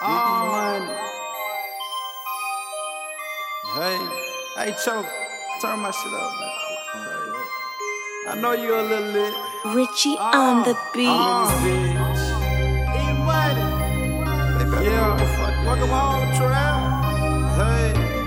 Biggie money. Hey, hey, choke, turn my shit up, man. I know you a little lit. Richie oh. on the beat. Oh. bitch. Money. Yeah, fuck em home, trap. Hey,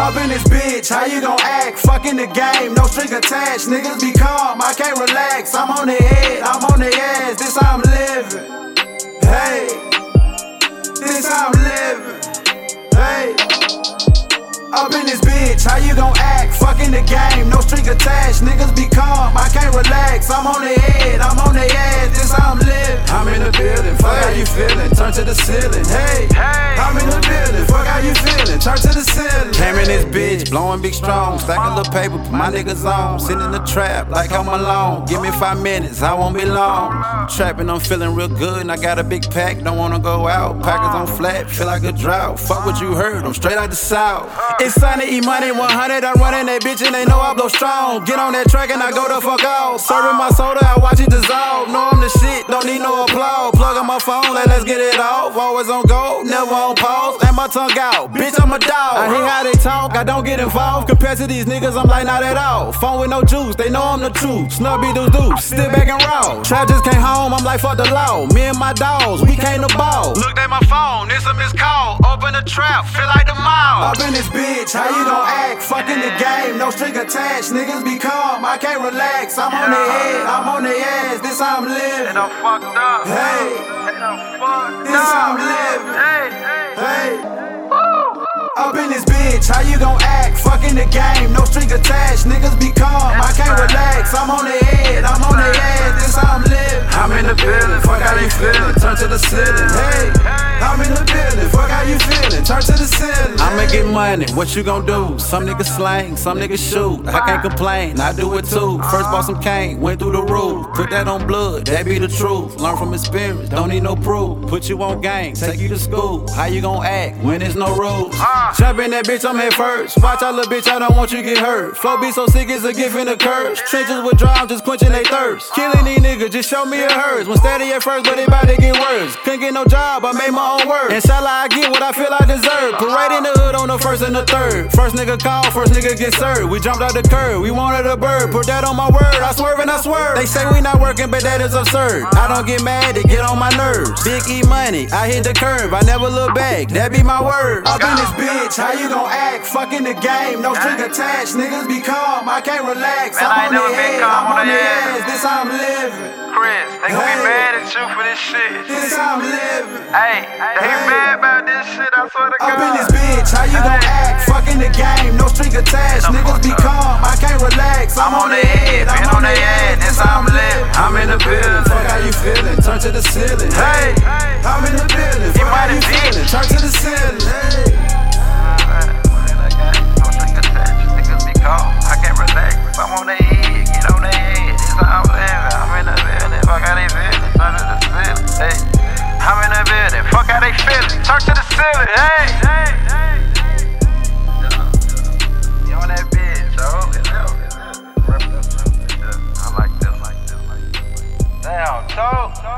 Up in this bitch, how you gon' act? Fucking the game, no string attached. Niggas be calm, I can't relax. I'm on the head, I'm on the ass. This how I'm living. Hey, this how I'm living. Hey. Up in this bitch, how you gon' act? Fucking the game, no string attached. Niggas be calm, I can't relax. I'm on the head, I'm on the ass. This how I'm living. I'm in the building, fuck how you feeling? Turn to the ceiling, hey. I'm in this bitch, blowing big strong, stacking little paper, put my niggas on. Sitting in the trap like I'm alone. Give me five minutes, I won't be long. Trapping, I'm feeling real good, and I got a big pack, don't wanna go out. Packers on flat, feel like a drought. Fuck what you heard, I'm straight out the south. It's sunny, eat money 100, I'm running that bitch, and they know I blow strong. Get on that track, and I go the fuck out. Serving my soda, I watch it dissolve. Know I'm the shit, don't need no applause. On my phone, like, let's get it off. Always on go, never on pause. And my tongue out, bitch, I'm a dog. I hear how they talk, I don't get involved. Compared to these niggas, I'm like, not at all. Phone with no juice, they know I'm the truth. Snubby doo doo, still back and raw. Trap just came home, I'm like, fuck the law. Me and my dogs, we came to ball. Looked at my phone, it's a missed call. Open the trap, feel like the mall. Up in this bitch, how you gon' act? Fucking the game, no string attached. Niggas be calm, I can't relax. I'm on the head, I'm on the ass. This how I'm living. And I'm fucked up. Hey, this how I'm living. Hey, hey. Up in this bitch, how you gon' act? Fucking the game, no string attached. Niggas be calm, I can't relax. I'm on the head, I'm on the ass. This how I'm living. I'm in the building, Turn to the ceiling, hey. I'm in the building, fuck how you feeling? Turn to the ceiling. I'ma get money, what you gon' do? Some niggas slang, some niggas shoot. I can't complain, I do it too. First bought some cane, went through the roof. Put that on blood, that be the truth. Learn from experience, don't need no proof. Put you on gang, take you to school. How you gon' act when there's no rules? Ah. Jump in that bitch, I'm head first. Watch out, little bitch, I don't want you get hurt. Flow be so sick, it's a gift and a curse. Trenches with dry, I'm just quenching they thirst. Killing these niggas, show me a hers. When steady at first, but it bout to get worse. Couldn't get no job, I made my own work. Inshallah, I get what I feel I deserve. Parade in the hood on the first and the third. First nigga call, first nigga get served. We jumped out the curb, we wanted a bird. Put that on my word, I swerve and I swerve. They say we not working, but that is absurd. I don't get mad, they get on my nerves. Big E money, I hit the curve, I never look back. That be my word. Up in this bitch, how you gon' act? Fucking the game, no string attached. Niggas be calm, I can't relax. Man, I I'm on the head, I'm on the ass. This I'm living. Chris, they gon' Hey. be mad at you for this shit. This how I'm living. Hey, they Hey. mad about this shit, I swear to God. Up in this bitch, how you gon' act? Fucking the game, no string attached. I'm Niggas be calm, I can't relax. I'm, on the head, I'm on the head, This how I'm living. I'm talk.